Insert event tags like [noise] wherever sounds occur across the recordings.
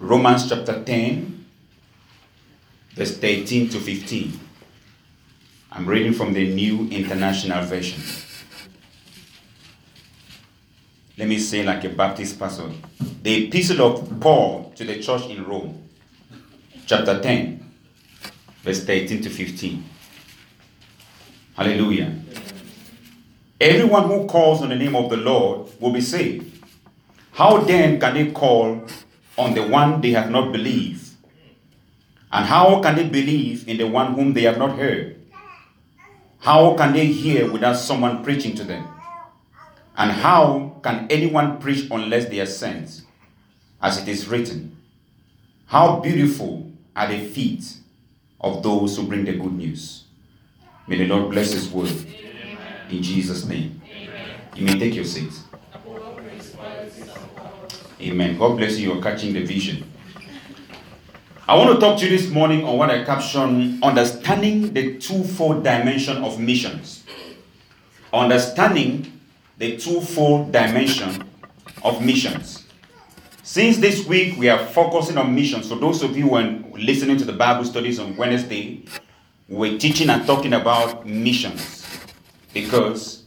Romans chapter 10, verse 13 to 15. I'm reading from the New International Version. Let me say, like a Baptist pastor, the epistle of Paul to the church in Rome, chapter 10, verse 13 to 15. Hallelujah. Everyone who calls on the name of the Lord will be saved. How then can they call on the one they have not believed? And how can they believe in the one whom they have not heard? How can they hear without someone preaching to them? And how can anyone preach unless they are sent? As it is written, How beautiful are the feet of those who bring the good news. May the Lord bless His word. In Jesus' name. You may take your seat. Amen. God bless you. You're catching the vision. I want to talk to you this morning on what I caption understanding the twofold dimension of missions. Understanding the twofold dimension of missions. Since this week we are focusing on missions, for those of you who are listening to the Bible studies on Wednesday, we're teaching and talking about missions because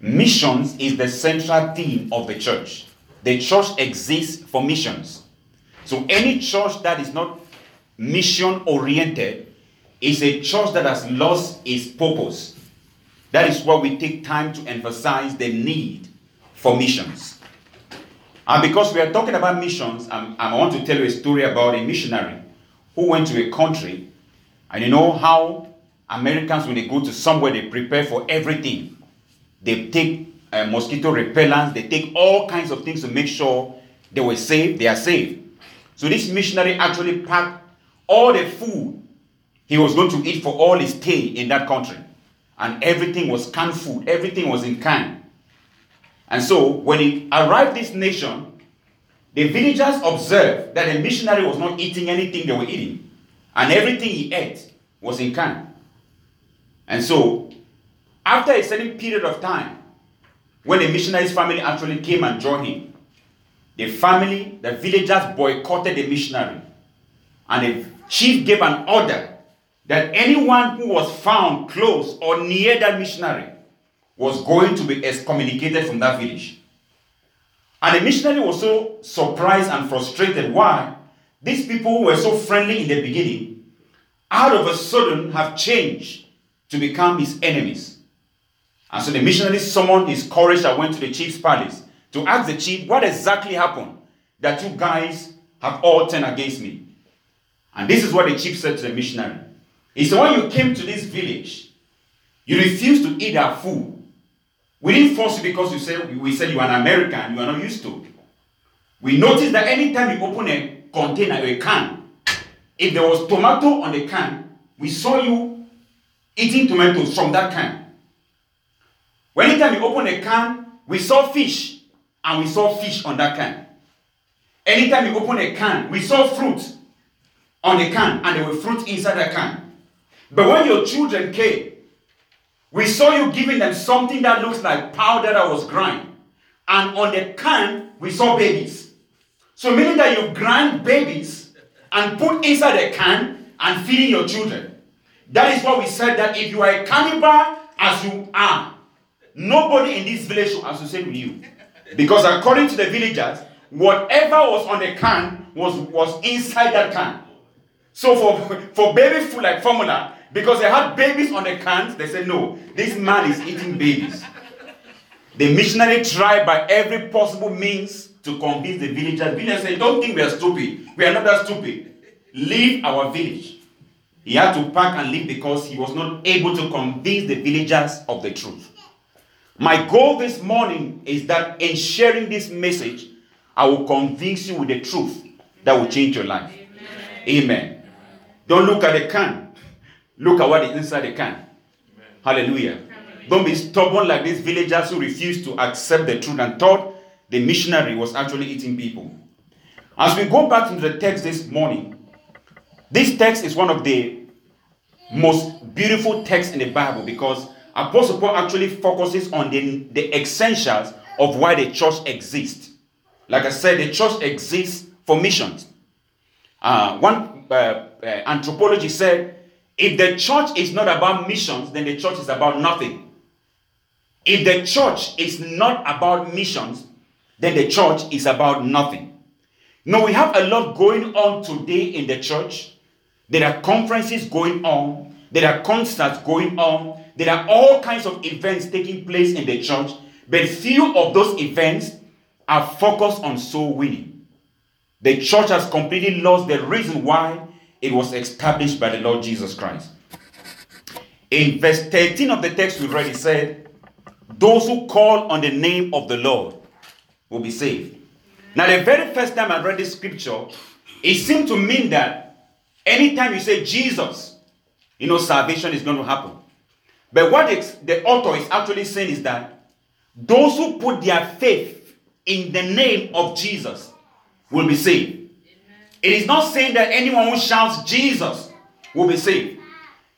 missions is the central theme of the church. The church exists for missions. So any church that is not mission oriented is a church that has lost its purpose. That is why we take time to emphasize the need for missions. And because we are talking about missions, I'm, I want to tell you a story about a missionary who went to a country, and you know how Americans, when they go to somewhere, they prepare for everything. They take uh, mosquito repellents, they take all kinds of things to make sure they were safe, they are safe. So this missionary actually packed all the food he was going to eat for all his stay in that country. And everything was canned food, everything was in can. And so when he arrived this nation, the villagers observed that the missionary was not eating anything they were eating. And everything he ate was in can. And so, after a certain period of time, when the missionary's family actually came and joined him, the family, the villagers boycotted the missionary. And the chief gave an order that anyone who was found close or near that missionary was going to be excommunicated from that village. And the missionary was so surprised and frustrated. Why? These people who were so friendly in the beginning, out of a sudden have changed to become his enemies. And so the missionary summoned his courage and went to the chief's palace to ask the chief what exactly happened that you guys have all turned against me. And this is what the chief said to the missionary. He said, When you came to this village, you refused to eat our food. We didn't force you because you said we said you are an American, you are not used to. We noticed that anytime you open a container or a can, if there was tomato on the can, we saw you eating tomatoes from that can. When anytime you open a can, we saw fish and we saw fish on that can. Anytime you open a can, we saw fruit on the can and there were fruit inside that can. But when your children came, we saw you giving them something that looks like powder that was grind. And on the can, we saw babies. So meaning that you grind babies and put inside the can and feeding your children. That is why we said that if you are a cannibal as you are, nobody in this village should associate with you. Because according to the villagers, whatever was on the can was, was inside that can. So for, [laughs] for baby food like formula, because they had babies on the cans, they said, no, this man is eating babies. The missionary tried by every possible means to convince the villagers. Villagers said, don't think we are stupid. We are not that stupid. Leave our village. He had to pack and leave because he was not able to convince the villagers of the truth. My goal this morning is that in sharing this message, I will convince you with the truth that will change your life. Amen. Amen. Don't look at the can. Look at what is inside the can. Amen. Hallelujah. Don't be stubborn like these villagers who refused to accept the truth and thought the missionary was actually eating people. As we go back into the text this morning, this text is one of the most beautiful texts in the Bible because Apostle Paul actually focuses on the, the essentials of why the church exists. Like I said, the church exists for missions. Uh, one uh, uh, anthropology said, if the church is not about missions, then the church is about nothing. If the church is not about missions, then the church is about nothing. Now, we have a lot going on today in the church. There are conferences going on, there are concerts going on, there are all kinds of events taking place in the church, but few of those events are focused on soul winning. The church has completely lost the reason why it was established by the Lord Jesus Christ. In verse 13 of the text we read, it said, Those who call on the name of the Lord will be saved. Now, the very first time I read this scripture, it seemed to mean that anytime you say Jesus, you know, salvation is going to happen. But what the author is actually saying is that those who put their faith in the name of Jesus will be saved. It is not saying that anyone who shouts Jesus will be saved.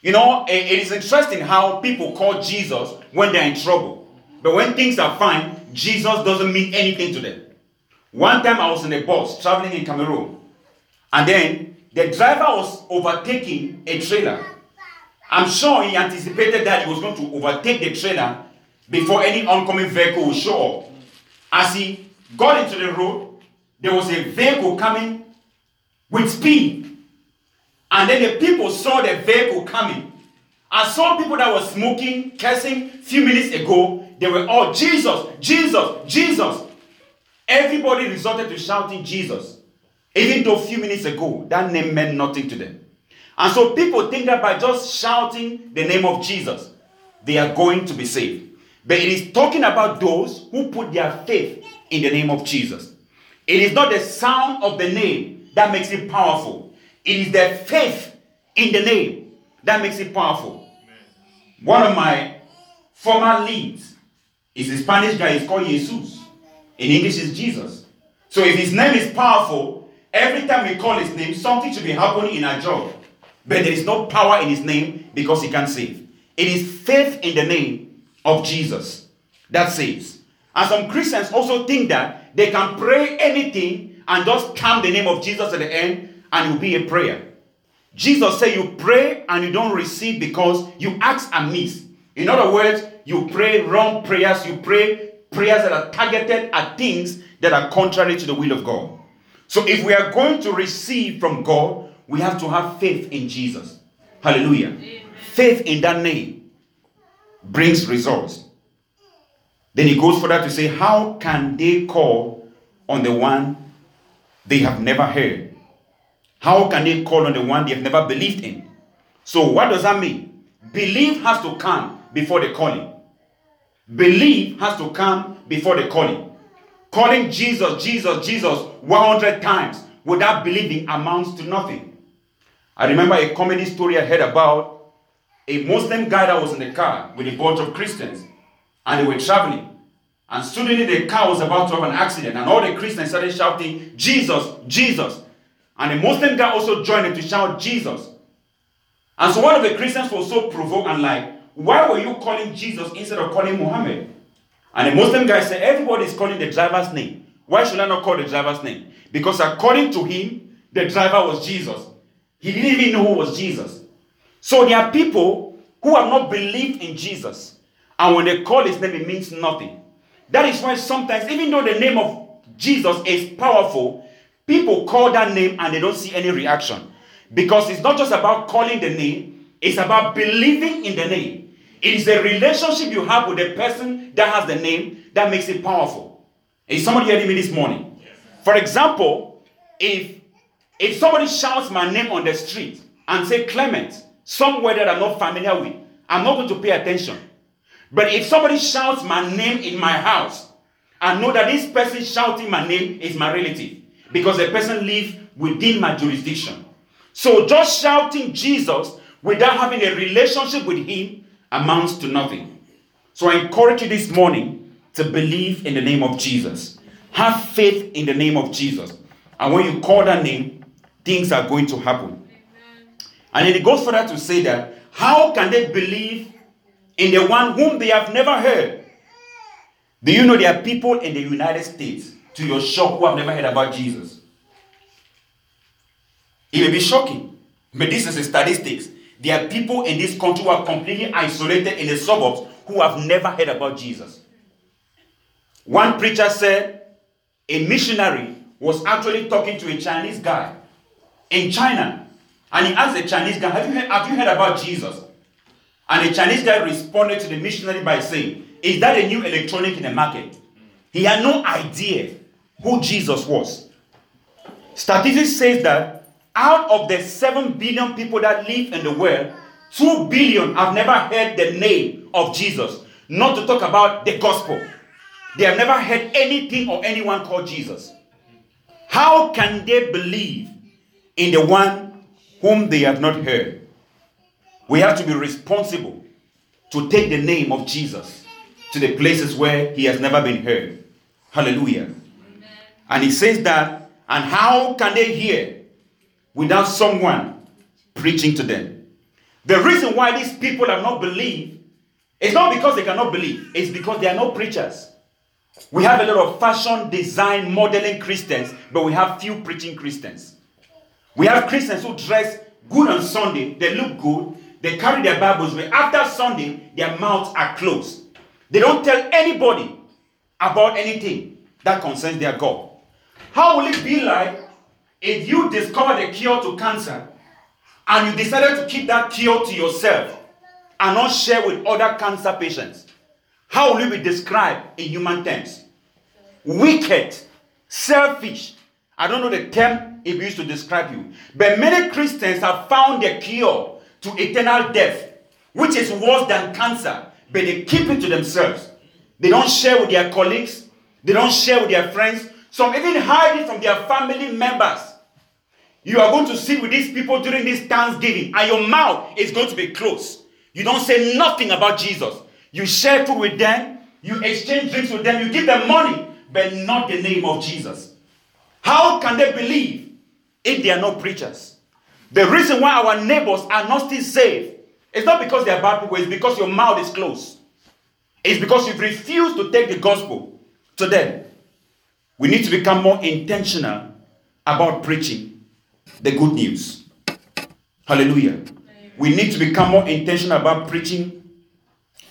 You know, eh, it is interesting how people call Jesus when they're in trouble. But when things are fine, Jesus doesn't mean anything to them. One time I was in a bus traveling in Cameroon, and then the driver was overtaking a trailer. I'm sure he anticipated that he was going to overtake the trailer before any oncoming vehicle would show up. As he got into the road, there was a vehicle coming with speed. And then the people saw the vehicle coming. I saw people that were smoking, cursing a few minutes ago. They were all Jesus, Jesus, Jesus. Everybody resorted to shouting Jesus. Even though a few minutes ago, that name meant nothing to them. And so people think that by just shouting the name of Jesus, they are going to be saved. But it is talking about those who put their faith in the name of Jesus. It is not the sound of the name that makes it powerful. It is the faith in the name that makes it powerful. One of my former leads is a Spanish guy, he's called Jesus. In English, is Jesus. So if his name is powerful, every time we call his name, something should be happening in our job. But there is no power in his name because he can save. It is faith in the name of Jesus that saves. And some Christians also think that they can pray anything and just count the name of Jesus at the end and it will be a prayer. Jesus said you pray and you don't receive because you ask amiss. In other words, you pray wrong prayers, you pray prayers that are targeted at things that are contrary to the will of God. So if we are going to receive from God, we have to have faith in Jesus. Hallelujah. Amen. Faith in that name brings results. Then he goes further to say, How can they call on the one they have never heard? How can they call on the one they have never believed in? So, what does that mean? Belief has to come before the calling. Belief has to come before the calling. Calling Jesus, Jesus, Jesus 100 times without believing amounts to nothing. I remember a comedy story I heard about a Muslim guy that was in the car with a bunch of Christians and they were traveling. And suddenly the car was about to have an accident, and all the Christians started shouting, Jesus, Jesus. And the Muslim guy also joined them to shout, Jesus. And so one of the Christians was so provoked and like, why were you calling Jesus instead of calling Muhammad? And the Muslim guy said, everybody is calling the driver's name. Why should I not call the driver's name? Because according to him, the driver was Jesus. He didn't even know who was Jesus. So there are people who have not believed in Jesus. And when they call his name, it means nothing. That is why sometimes, even though the name of Jesus is powerful, people call that name and they don't see any reaction. Because it's not just about calling the name, it's about believing in the name. It is a relationship you have with the person that has the name that makes it powerful. Is somebody hearing me this morning? For example, if if somebody shouts my name on the street and say Clement, somewhere that I'm not familiar with, I'm not going to pay attention. But if somebody shouts my name in my house, I know that this person shouting my name is my relative because the person lives within my jurisdiction. So just shouting Jesus without having a relationship with him amounts to nothing. So I encourage you this morning to believe in the name of Jesus. Have faith in the name of Jesus. And when you call that name, things are going to happen. And it goes further to say that how can they believe in the one whom they have never heard. Do you know there are people in the United States, to your shock, who have never heard about Jesus? It may be shocking, but this is statistics. There are people in this country who are completely isolated in the suburbs who have never heard about Jesus. One preacher said a missionary was actually talking to a Chinese guy in China. And he asked the Chinese guy, Have you heard, have you heard about Jesus? And the Chinese guy responded to the missionary by saying, Is that a new electronic in the market? He had no idea who Jesus was. Statistics says that out of the 7 billion people that live in the world, 2 billion have never heard the name of Jesus, not to talk about the gospel. They have never heard anything or anyone called Jesus. How can they believe in the one whom they have not heard? We have to be responsible to take the name of Jesus to the places where he has never been heard. Hallelujah. Amen. And he says that, and how can they hear without someone preaching to them? The reason why these people have not believed is not because they cannot believe, it's because they are not preachers. We have a lot of fashion, design, modeling Christians, but we have few preaching Christians. We have Christians who dress good on Sunday, they look good, they carry their Bibles, but after Sunday, their mouths are closed. They don't tell anybody about anything that concerns their God. How will it be like if you discover the cure to cancer and you decided to keep that cure to yourself and not share with other cancer patients? How will you be described in human terms? Wicked, selfish. I don't know the term it used to describe you. But many Christians have found the cure to eternal death, which is worse than cancer, but they keep it to themselves. They don't share with their colleagues, they don't share with their friends. Some even hide it from their family members. You are going to sit with these people during this Thanksgiving, and your mouth is going to be closed. You don't say nothing about Jesus. You share food with them, you exchange drinks with them, you give them money, but not the name of Jesus. How can they believe if they are not preachers? The reason why our neighbors are not still saved is not because they are bad people, it's because your mouth is closed. It's because you've refused to take the gospel to them. We need to become more intentional about preaching the good news. Hallelujah. We need to become more intentional about preaching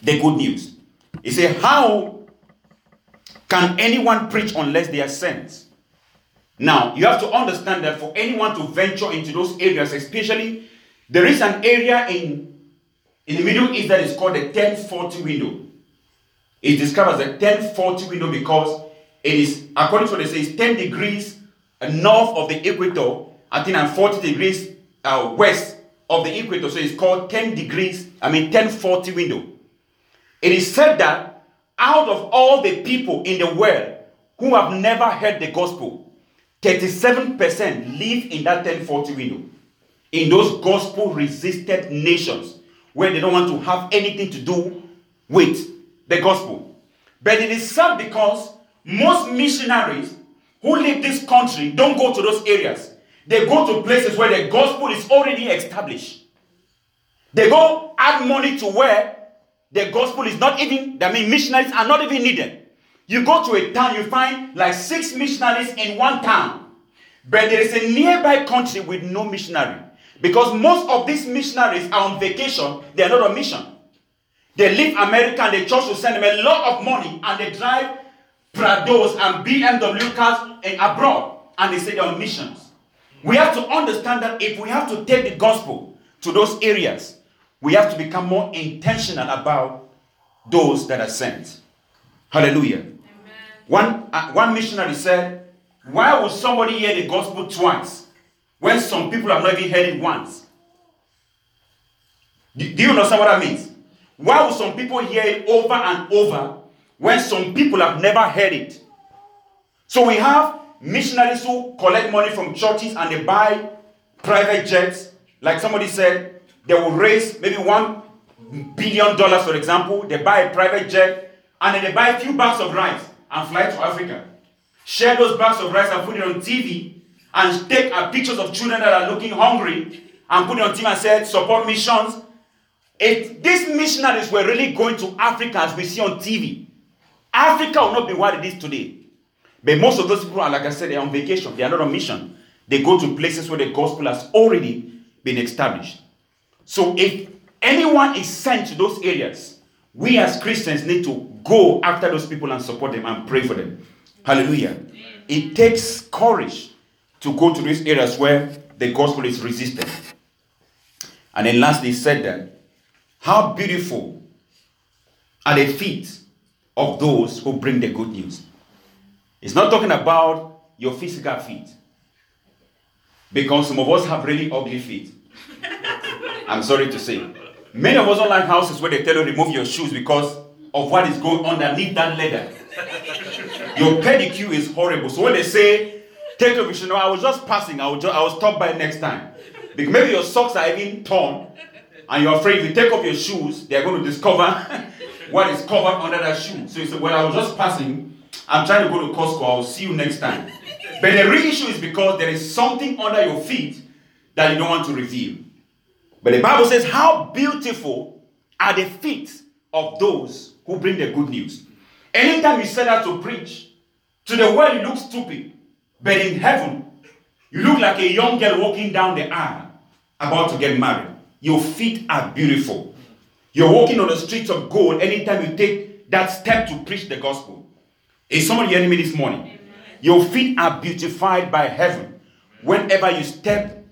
the good news. He said, How can anyone preach unless they are sent? Now, you have to understand that for anyone to venture into those areas, especially, there is an area in, in the Middle East that is called the 1040 window. It's described as a 1040 window because it is, according to what they say, it's 10 degrees north of the equator, I think, and 40 degrees uh, west of the equator. So it's called 10 degrees, I mean, 1040 window. It is said that out of all the people in the world who have never heard the gospel, 37% live in that 1040 window. In those gospel resisted nations where they don't want to have anything to do with the gospel. But it is sad because most missionaries who leave this country don't go to those areas. They go to places where the gospel is already established. They go add money to where the gospel is not even, I mean, missionaries are not even needed. You go to a town, you find like six missionaries in one town. But there is a nearby country with no missionary. Because most of these missionaries are on vacation, they are not on mission. They leave America and the church will send them a lot of money and they drive Prados and BMW cars abroad and they say they're on missions. We have to understand that if we have to take the gospel to those areas, we have to become more intentional about those that are sent. Hallelujah. One, uh, one missionary said, Why would somebody hear the gospel twice when some people have not even heard it once? Do, do you understand what that means? Why would some people hear it over and over when some people have never heard it? So we have missionaries who collect money from churches and they buy private jets. Like somebody said, they will raise maybe one billion dollars, for example. They buy a private jet and then they buy a few bags of rice and fly to Africa. Share those bags of rice and put it on TV and take pictures of children that are looking hungry and put it on TV and say, support missions. If these missionaries were really going to Africa as we see on TV, Africa will not be what it is today. But most of those people are, like I said, they're on vacation. They are not on mission. They go to places where the gospel has already been established. So if anyone is sent to those areas, we as Christians need to go after those people and support them and pray for them. Hallelujah. It takes courage to go to these areas where the gospel is resisted. And then lastly, he said that how beautiful are the feet of those who bring the good news. It's not talking about your physical feet. Because some of us have really ugly feet. [laughs] I'm sorry to say. Many of us don't like houses where they tell you remove your shoes because of what is going underneath that leather. [laughs] Your pedicure is horrible. So when they say, take your shoes, no, I was just passing, I will, just, I will stop by next time. Because maybe your socks are even torn, and you're afraid if you take off your shoes, they're going to discover [laughs] what is covered under that shoe. So you say, well, I was just passing, I'm trying to go to Costco, I'll see you next time. But the real issue is because there is something under your feet that you don't want to reveal. But the Bible says, How beautiful are the feet of those who bring the good news. Anytime you set out to preach, to the world you look stupid, but in heaven, you look like a young girl walking down the aisle about to get married. Your feet are beautiful. You're walking on the streets of gold anytime you take that step to preach the gospel. Is someone hearing me this morning? Amen. Your feet are beautified by heaven whenever you step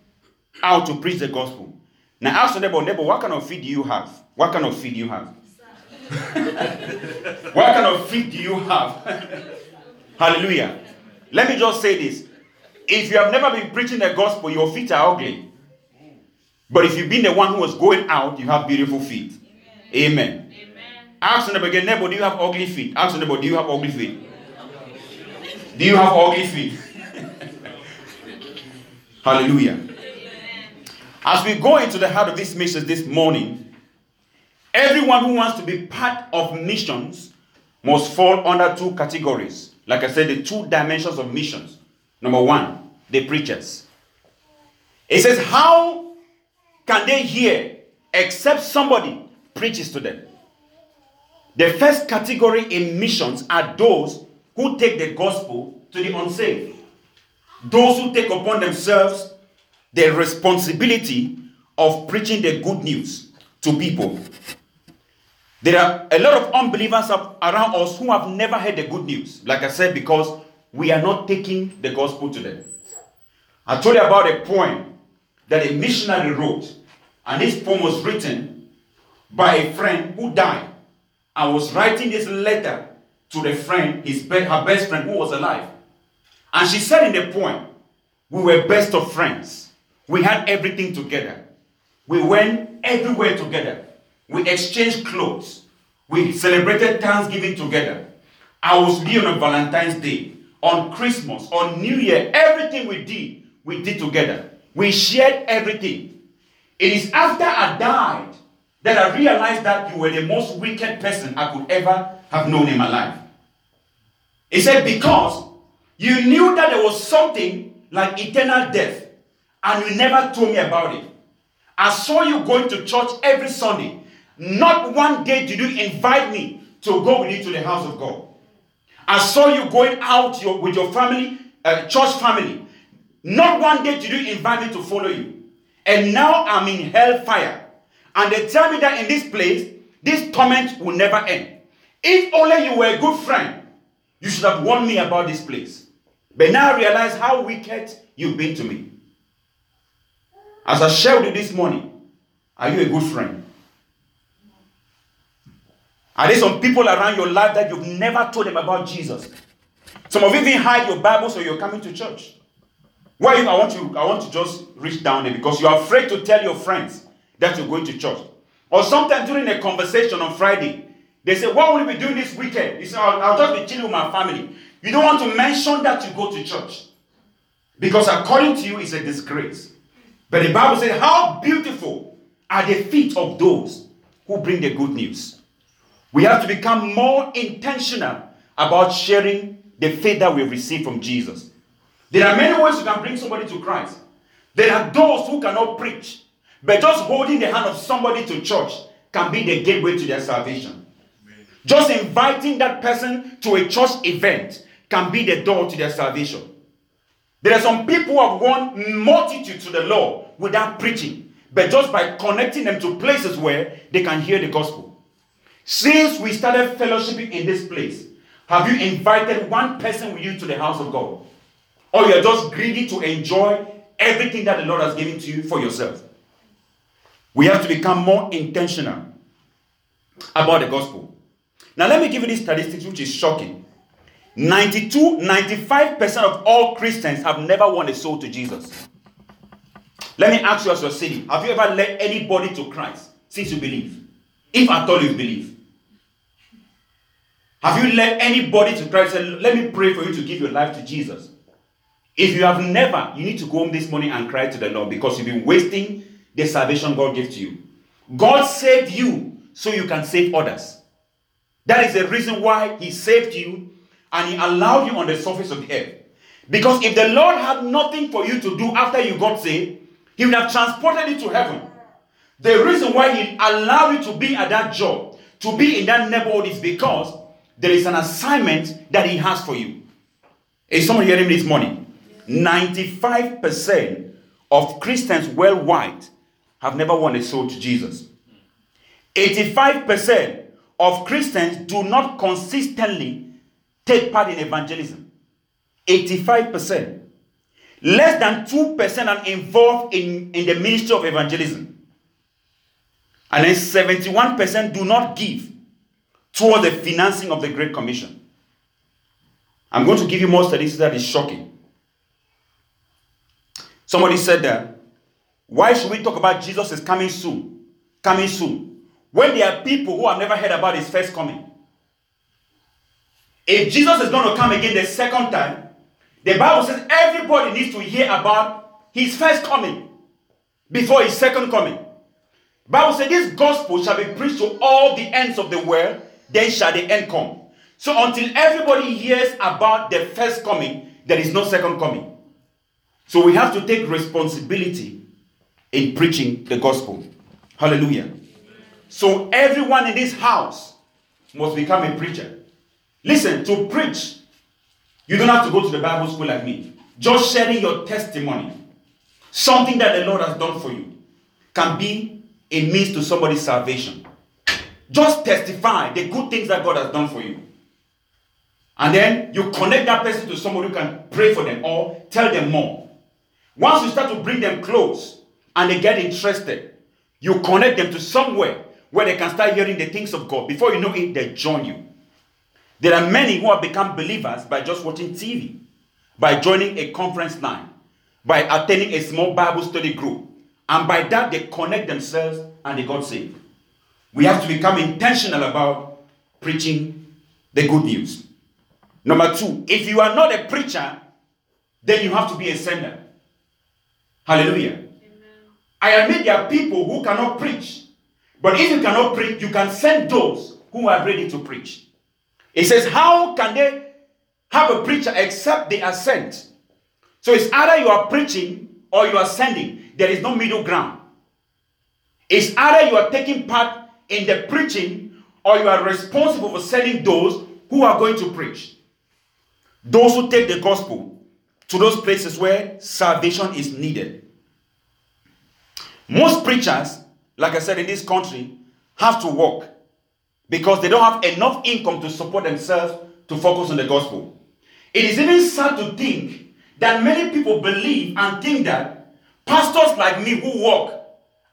out to preach the gospel. Now ask your neighbor, neighbor, what kind of feet do you have? What kind of feet do you have? [laughs] what kind of feet do you have? [laughs] Hallelujah. Let me just say this. If you have never been preaching the gospel, your feet are ugly. But if you've been the one who was going out, you have beautiful feet. Amen. Amen. Ask your neighbor again, neighbor, do you have ugly feet? Ask your neighbor, do you have ugly feet? Do you have ugly feet? [laughs] Hallelujah. As we go into the heart of this message this morning, everyone who wants to be part of missions must fall under two categories. Like I said, the two dimensions of missions. Number one, the preachers. It says, How can they hear except somebody preaches to them? The first category in missions are those who take the gospel to the unsaved. Those who take upon themselves the responsibility of preaching the good news to people. There are a lot of unbelievers around us who have never heard the good news. Like I said, because we are not taking the gospel to them. I told you about a poem that a missionary wrote, and this poem was written by a friend who died I was writing this letter to the friend, his her best friend who was alive. And she said in the poem, We were best of friends. We had everything together. We went everywhere together. We exchanged clothes. We celebrated Thanksgiving together. I was with on Valentine's Day, on Christmas, on New Year. Everything we did, we did together. We shared everything. It is after I died that I realized that you were the most wicked person I could ever have known in my life. He said, Because you knew that there was something like eternal death and you never told me about it. I saw you going to church every Sunday. Not one day did you invite me to go with you to the house of God. I saw you going out your, with your family, uh, church family. Not one day did you invite me to follow you. And now I'm in hellfire. And they tell me that in this place, this torment will never end. If only you were a good friend, you should have warned me about this place. But now I realize how wicked you've been to me. As I shared with you this morning, are you a good friend? Are there some people around your life that you've never told them about Jesus? Some of you even hide your Bible so you're coming to church. Why I want you I want to just reach down there because you're afraid to tell your friends that you're going to church. Or sometimes during a conversation on Friday, they say, What will you be doing this weekend? You say, I'll, I'll just be chilling with my family. You don't want to mention that you go to church. Because according to you, it's a disgrace. But the Bible says, How beautiful are the feet of those who bring the good news. We have to become more intentional about sharing the faith that we receive from Jesus. There are many ways you can bring somebody to Christ. There are those who cannot preach, but just holding the hand of somebody to church can be the gateway to their salvation. Just inviting that person to a church event can be the door to their salvation. There are some people who have won multitudes to the Lord without preaching, but just by connecting them to places where they can hear the gospel. Since we started fellowshipping in this place, have you invited one person with you to the house of God? Or you're just greedy to enjoy everything that the Lord has given to you for yourself? We have to become more intentional about the gospel. Now, let me give you this statistics, which is shocking. 92, 95% of all Christians have never won a soul to Jesus. Let me ask you as you're sitting, have you ever led anybody to Christ since you believe? If at all you believe. Have you led anybody to Christ let me pray for you to give your life to Jesus? If you have never, you need to go home this morning and cry to the Lord because you've been wasting the salvation God gave to you. God saved you so you can save others. That is the reason why He saved you and He allowed you on the surface of the earth. Because if the Lord had nothing for you to do after you got saved, He would have transported you to heaven. The reason why He allowed you to be at that job, to be in that neighborhood, is because there is an assignment that He has for you. Is someone hearing me this morning? 95% of Christians worldwide have never won a soul to Jesus. 85% of Christians do not consistently take part in evangelism. 85%. Less than 2% are involved in, in the ministry of evangelism. And then 71% do not give toward the financing of the Great Commission. I'm going to give you more statistics that is shocking. Somebody said that why should we talk about Jesus is coming soon? Coming soon. When there are people who have never heard about his first coming. If Jesus is going to come again the second time, the Bible says everybody needs to hear about his first coming before his second coming. Bible says this gospel shall be preached to all the ends of the world, then shall the end come. So until everybody hears about the first coming, there is no second coming. So we have to take responsibility in preaching the gospel. Hallelujah. So everyone in this house must become a preacher. Listen, to preach, you don't have to go to the Bible school like me. Just sharing your testimony, something that the Lord has done for you, can be a means to somebody's salvation. Just testify the good things that God has done for you. And then you connect that person to somebody who can pray for them or tell them more. Once you start to bring them close, and they get interested, you connect them to somewhere where they can start hearing the things of God. Before you know it, they join you. There are many who have become believers by just watching TV, by joining a conference line, by attending a small Bible study group. And by that, they connect themselves and they got saved. We have to become intentional about preaching the good news. Number two, if you are not a preacher, then you have to be a sender. Hallelujah. Amen. I admit there are people who cannot preach. But if you cannot preach, you can send those who are ready to preach. It says, How can they have a preacher except they are sent? So it's either you are preaching or you are sending. There is no middle ground. It's either you are taking part in the preaching or you are responsible for sending those who are going to preach. Those who take the gospel to those places where salvation is needed. Most preachers, like I said in this country, have to work because they don't have enough income to support themselves to focus on the gospel. It is even sad to think that many people believe and think that pastors like me who work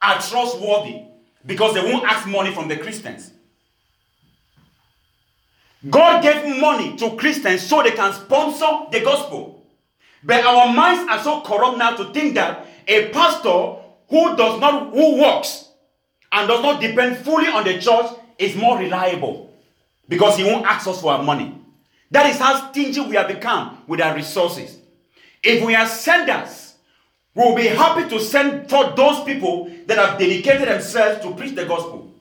are trustworthy because they won't ask money from the Christians. God gave money to Christians so they can sponsor the gospel. But our minds are so corrupt now to think that a pastor who does not who works and does not depend fully on the church is more reliable because he won't ask us for our money. That is how stingy we have become with our resources. If we are senders, we will be happy to send for those people that have dedicated themselves to preach the gospel.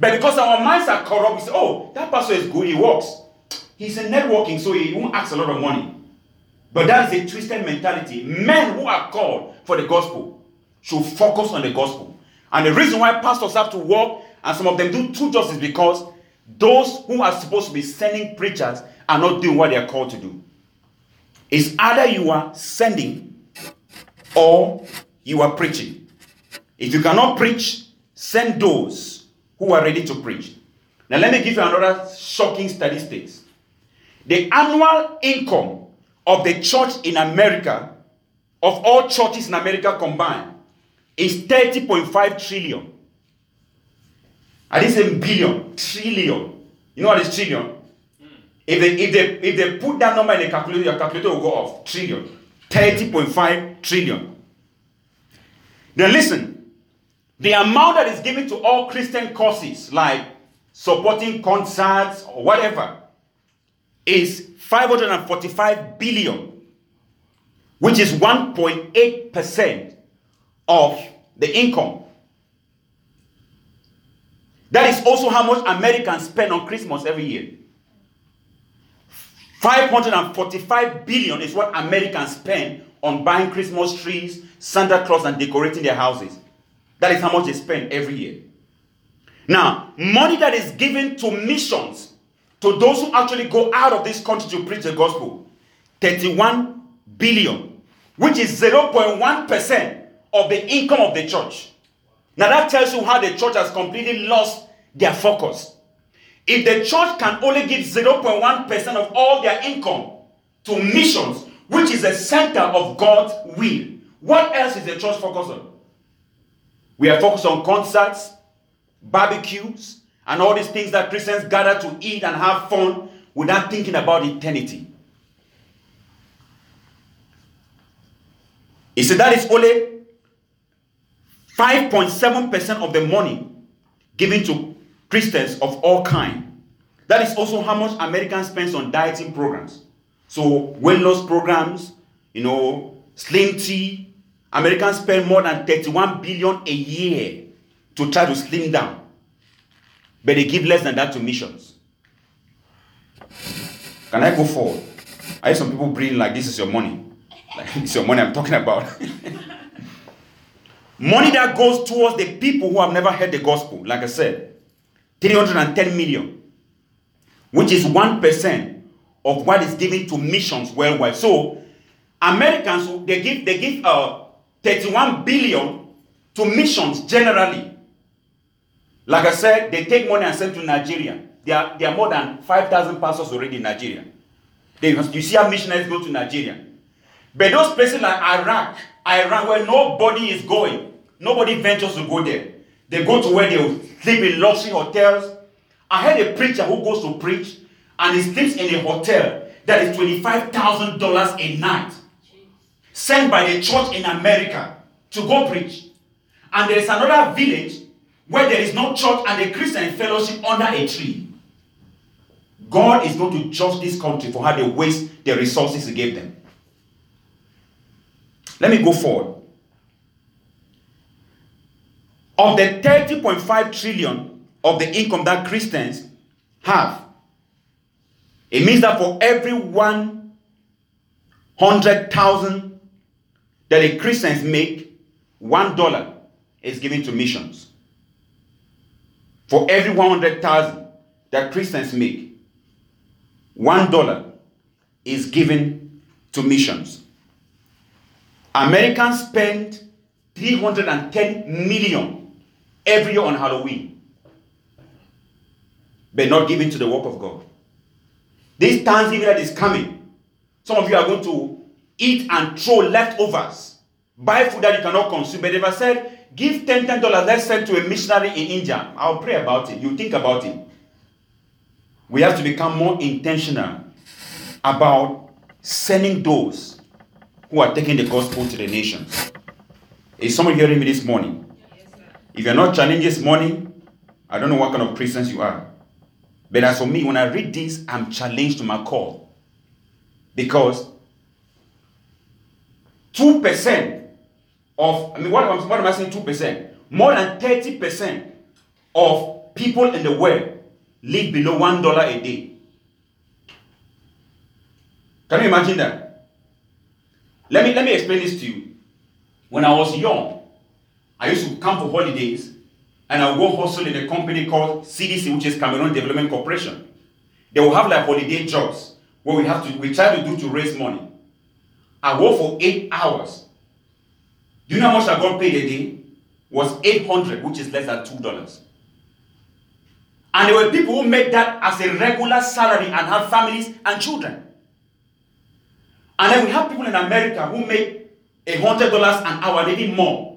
But because our minds are corrupt, we say, oh, that pastor is good, he works. He's in networking, so he won't ask a lot of money. But that is a twisted mentality. Men who are called for the gospel should focus on the gospel. And the reason why pastors have to work and some of them do two justice because those who are supposed to be sending preachers are not doing what they are called to do. It's either you are sending or you are preaching. If you cannot preach, send those who are ready to preach. Now, let me give you another shocking statistics. The annual income of the church in America, of all churches in America combined, is 30.5 trillion. I didn't say billion, trillion. You know what is trillion? If they, if they, if they put that number in the calculator, your calculator will go off. Trillion. 30.5 trillion. Then listen. The amount that is given to all Christian causes, like supporting concerts or whatever, is 545 billion, which is 1.8% of the income. That is also how much Americans spend on Christmas every year. 545 billion is what Americans spend on buying Christmas trees, Santa Claus, and decorating their houses. That is how much they spend every year. Now, money that is given to missions, to those who actually go out of this country to preach the gospel, 31 billion, which is 0.1% of the income of the church. Now, that tells you how the church has completely lost their focus. If the church can only give 0.1% of all their income to missions, which is the center of God's will, what else is the church focused on? We are focused on concerts, barbecues, and all these things that Christians gather to eat and have fun without thinking about eternity. He said that is only 5.7% of the money given to Christians of all kind. That is also how much Americans spends on dieting programs. So loss programs, you know, slim tea. Americans spend more than 31 billion a year to try to slim down. But they give less than that to missions. Can I go forward? I hear some people breathing like this is your money. [laughs] Like it's your money I'm talking about. [laughs] money that goes towards the people who have never heard the gospel, like I said, 310 million, which is 1% of what is given to missions worldwide. So Americans they give they give uh, 31 billion to missions generally. Like I said, they take money and send to Nigeria. There are, there are more than 5,000 pastors already in Nigeria. They, you see how missionaries go to Nigeria. But those places like Iraq, Iran, where nobody is going, nobody ventures to go there. They go to where they sleep in luxury hotels. I had a preacher who goes to preach and he sleeps in a hotel that is $25,000 a night, sent by the church in America to go preach. And there is another village where there is no church and a Christian fellowship under a tree. God is going to judge this country for how they waste the resources He gave them. Let me go forward. Of the 30.5 trillion of the income that Christians have, it means that for every 100,000 that the Christians make, one dollar is given to missions. For every 100,000 that Christians make, one dollar is given to missions. Americans spend 310 million every year on Halloween, but not given to the work of God. This Thanksgiving that is coming, some of you are going to eat and throw leftovers, buy food that you cannot consume. But if I said, give 10 dollars, let's send to a missionary in India, I'll pray about it. You think about it. We have to become more intentional about sending those who are taking the gospel to the nations. Is someone hearing me this morning? If you're not challenged this morning, I don't know what kind of Christians you are. But as for me, when I read this, I'm challenged to my call. Because 2% of, I mean, what, what am I saying 2%? More than 30% of people in the world live below $1 a day. Can you imagine that? Let me, let me explain this to you. When I was young, I used to come for holidays and I'll go hustle in a company called CDC, which is Cameroon Development Corporation. They will have like holiday jobs where we have to we try to do to raise money. I work for eight hours. Do you know how much I got paid a day? Was 800, which is less than $2. And there were people who made that as a regular salary and had families and children. And then we have people in America who make hundred dollars an hour, maybe more.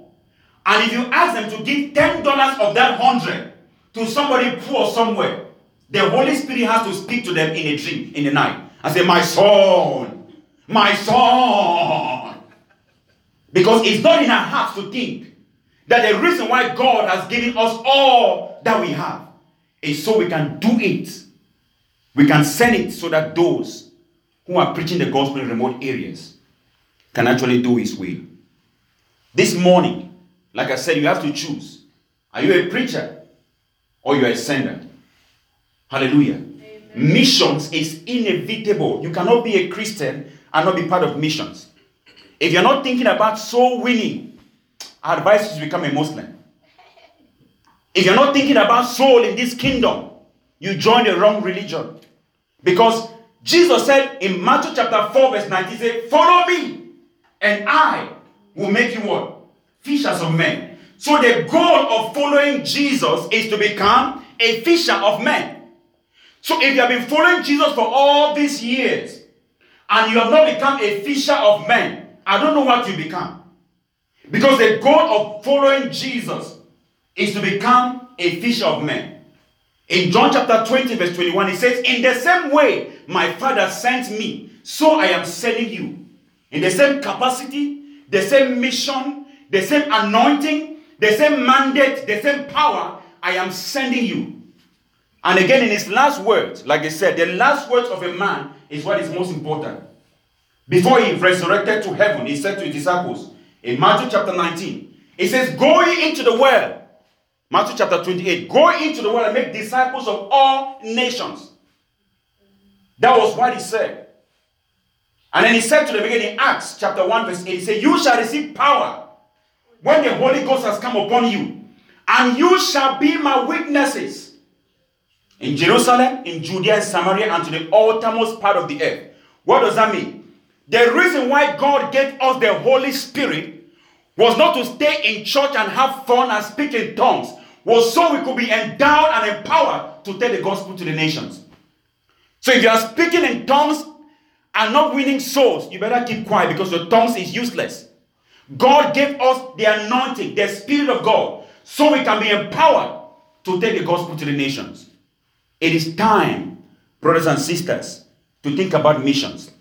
And if you ask them to give ten dollars of that hundred to somebody poor somewhere, the Holy Spirit has to speak to them in a dream in the night and say, My son, my son. Because it's not in our hearts to think that the reason why God has given us all that we have is so we can do it. We can send it so that those who are preaching the gospel in remote areas can actually do His will. This morning, like I said, you have to choose. Are you a preacher or you are a sender? Hallelujah. Amen. Missions is inevitable. You cannot be a Christian and not be part of missions. If you're not thinking about soul winning, I advise you to become a Muslim. If you're not thinking about soul in this kingdom, you join the wrong religion. Because Jesus said in Matthew chapter 4, verse 19, he said, Follow me, and I will make you what? Fishers of men. So the goal of following Jesus is to become a fisher of men. So if you have been following Jesus for all these years and you have not become a fisher of men, I don't know what you become. Because the goal of following Jesus is to become a fisher of men. In John chapter 20, verse 21, it says, In the same way my Father sent me, so I am sending you. In the same capacity, the same mission, the same anointing, the same mandate, the same power, I am sending you. And again, in his last words, like I said, the last words of a man is what is most important. Before he resurrected to heaven, he said to his disciples in Matthew chapter 19, he says, Go into the world Matthew chapter 28. Go into the world and make disciples of all nations. That was what he said. And then he said to the beginning, Acts chapter 1, verse 8, he said, You shall receive power when the Holy Ghost has come upon you, and you shall be my witnesses in Jerusalem, in Judea, and Samaria, and to the uttermost part of the earth. What does that mean? The reason why God gave us the Holy Spirit was not to stay in church and have fun and speak in tongues, was so we could be endowed and empowered to take the gospel to the nations. So if you are speaking in tongues and not winning souls, you better keep quiet because your tongues is useless. God gave us the anointing, the Spirit of God, so we can be empowered to take the gospel to the nations. It is time, brothers and sisters, to think about missions.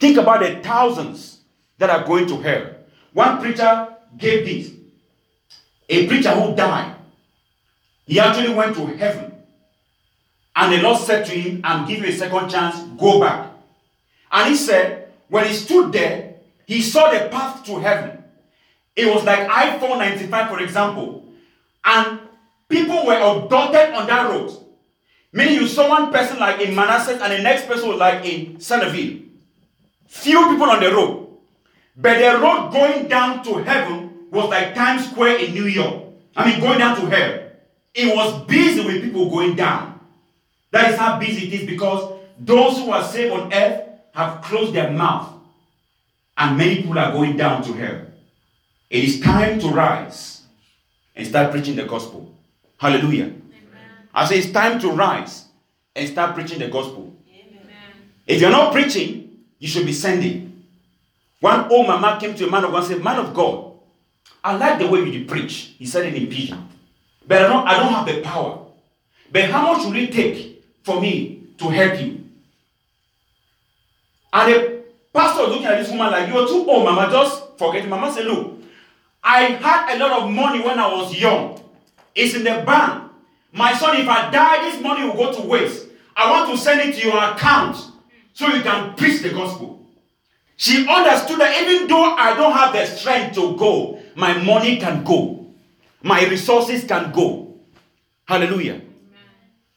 Think about the thousands that are going to hell. One preacher gave this. A preacher who died. He actually went to heaven. And the Lord said to him, I'm giving you a second chance, go back. And he said, when he stood there, he saw the path to heaven. It was like I 495, for example. And people were abducted on that road. Meaning you saw one person like in Manassas and the next person was like in Centreville. Few people on the road. But the road going down to heaven was like Times Square in New York. I mean, going down to hell. It was busy with people going down. That is how busy it is because those who are saved on earth have closed their mouth. And many people are going down to hell. It is time to rise and start preaching the gospel. Hallelujah. Amen. I say it's time to rise and start preaching the gospel. Amen. If you're not preaching, you should be sending. One old mama came to a man of God and said, Man of God, I like the way you preach. He said it in pidgin. But I don't, I don't have the power. But how much will it take for me to help you? And the pastor was looking at this woman like, You're too old, mama. Just forget it. Mama said, Look, I had a lot of money when I was young. It's in the bank. My son, if I die, this money will go to waste. I want to send it to your account so you can preach the gospel. She understood that even though I don't have the strength to go, my money can go, my resources can go. Hallelujah. Amen.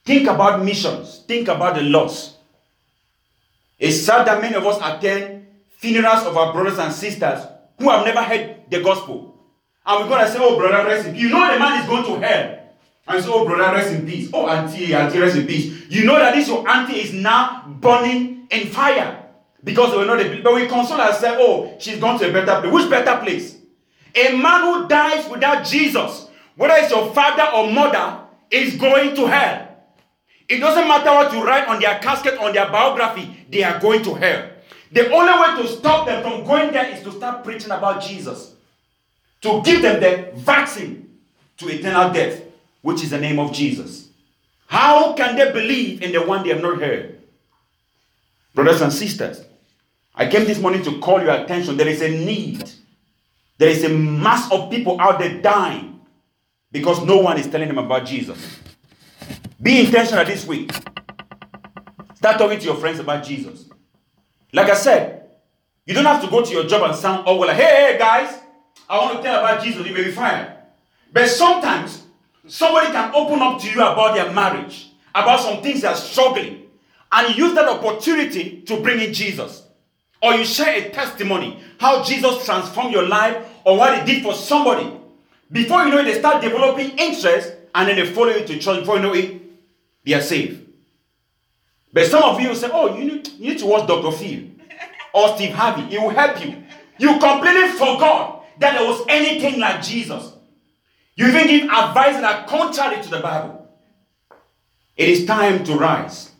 Think about missions, think about the loss. It's sad that many of us attend funerals of our brothers and sisters who have never heard the gospel. And we're going to say, Oh, brother, rest in peace. You know the man is going to hell. And say, Oh, brother, rest in peace. Oh, auntie, auntie, rest in peace. You know that this your auntie is now burning in fire. because we're not a but we console ourselves, oh, she's gone to a better place. Which better place? A man who dies without Jesus, whether it's your father or mother, is going to hell. It doesn't matter what you write on their casket, on their biography, they are going to hell. The only way to stop them from going there is to start preaching about Jesus. To give them the vaccine to eternal death, which is the name of Jesus. How can they believe in the one they have not heard? Brothers and sisters, I came this morning to call your attention. There is a need. There is a mass of people out there dying because no one is telling them about Jesus. Be intentional this week. Start talking to your friends about Jesus. Like I said, you don't have to go to your job and sound all like, hey, hey, guys, I want to tell about Jesus. You may be fired. But sometimes somebody can open up to you about their marriage, about some things they are struggling, and use that opportunity to bring in Jesus. Or you share a testimony, how Jesus transformed your life or what he did for somebody. Before you know it, they start developing interest and then they follow you to church. Before you know it, they are saved. But some of you say, oh, you need, you need to watch Dr. Phil or Steve Harvey. It will help you. You completely forgot that there was anything like Jesus. You even give advice that are contrary to the Bible. It is time to rise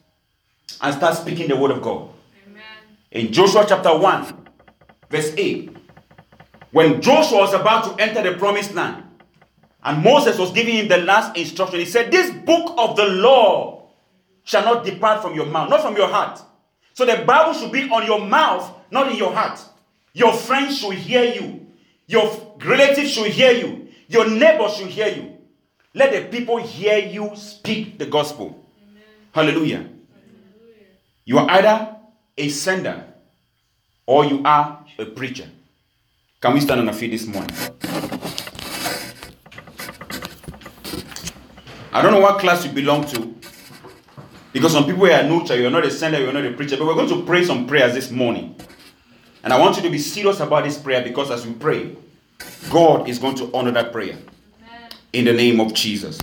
and start speaking the word of God. Amen. In Joshua chapter 1, verse 8, when Joshua was about to enter the promised land, and Moses was giving him the last instruction, he said, This book of the law shall not depart from your mouth, not from your heart. So the Bible should be on your mouth, not in your heart. Your friends should hear you, your relatives should hear you, your neighbors should hear you. Let the people hear you speak the gospel. Hallelujah. Hallelujah. You are either a sender or you are a preacher. Can we stand on our feet this morning? I don't know what class you belong to. Because some people are neutral, you're not a sender, you're not a preacher. But we're going to pray some prayers this morning. And I want you to be serious about this prayer because as we pray, God is going to honor that prayer. In the name of Jesus.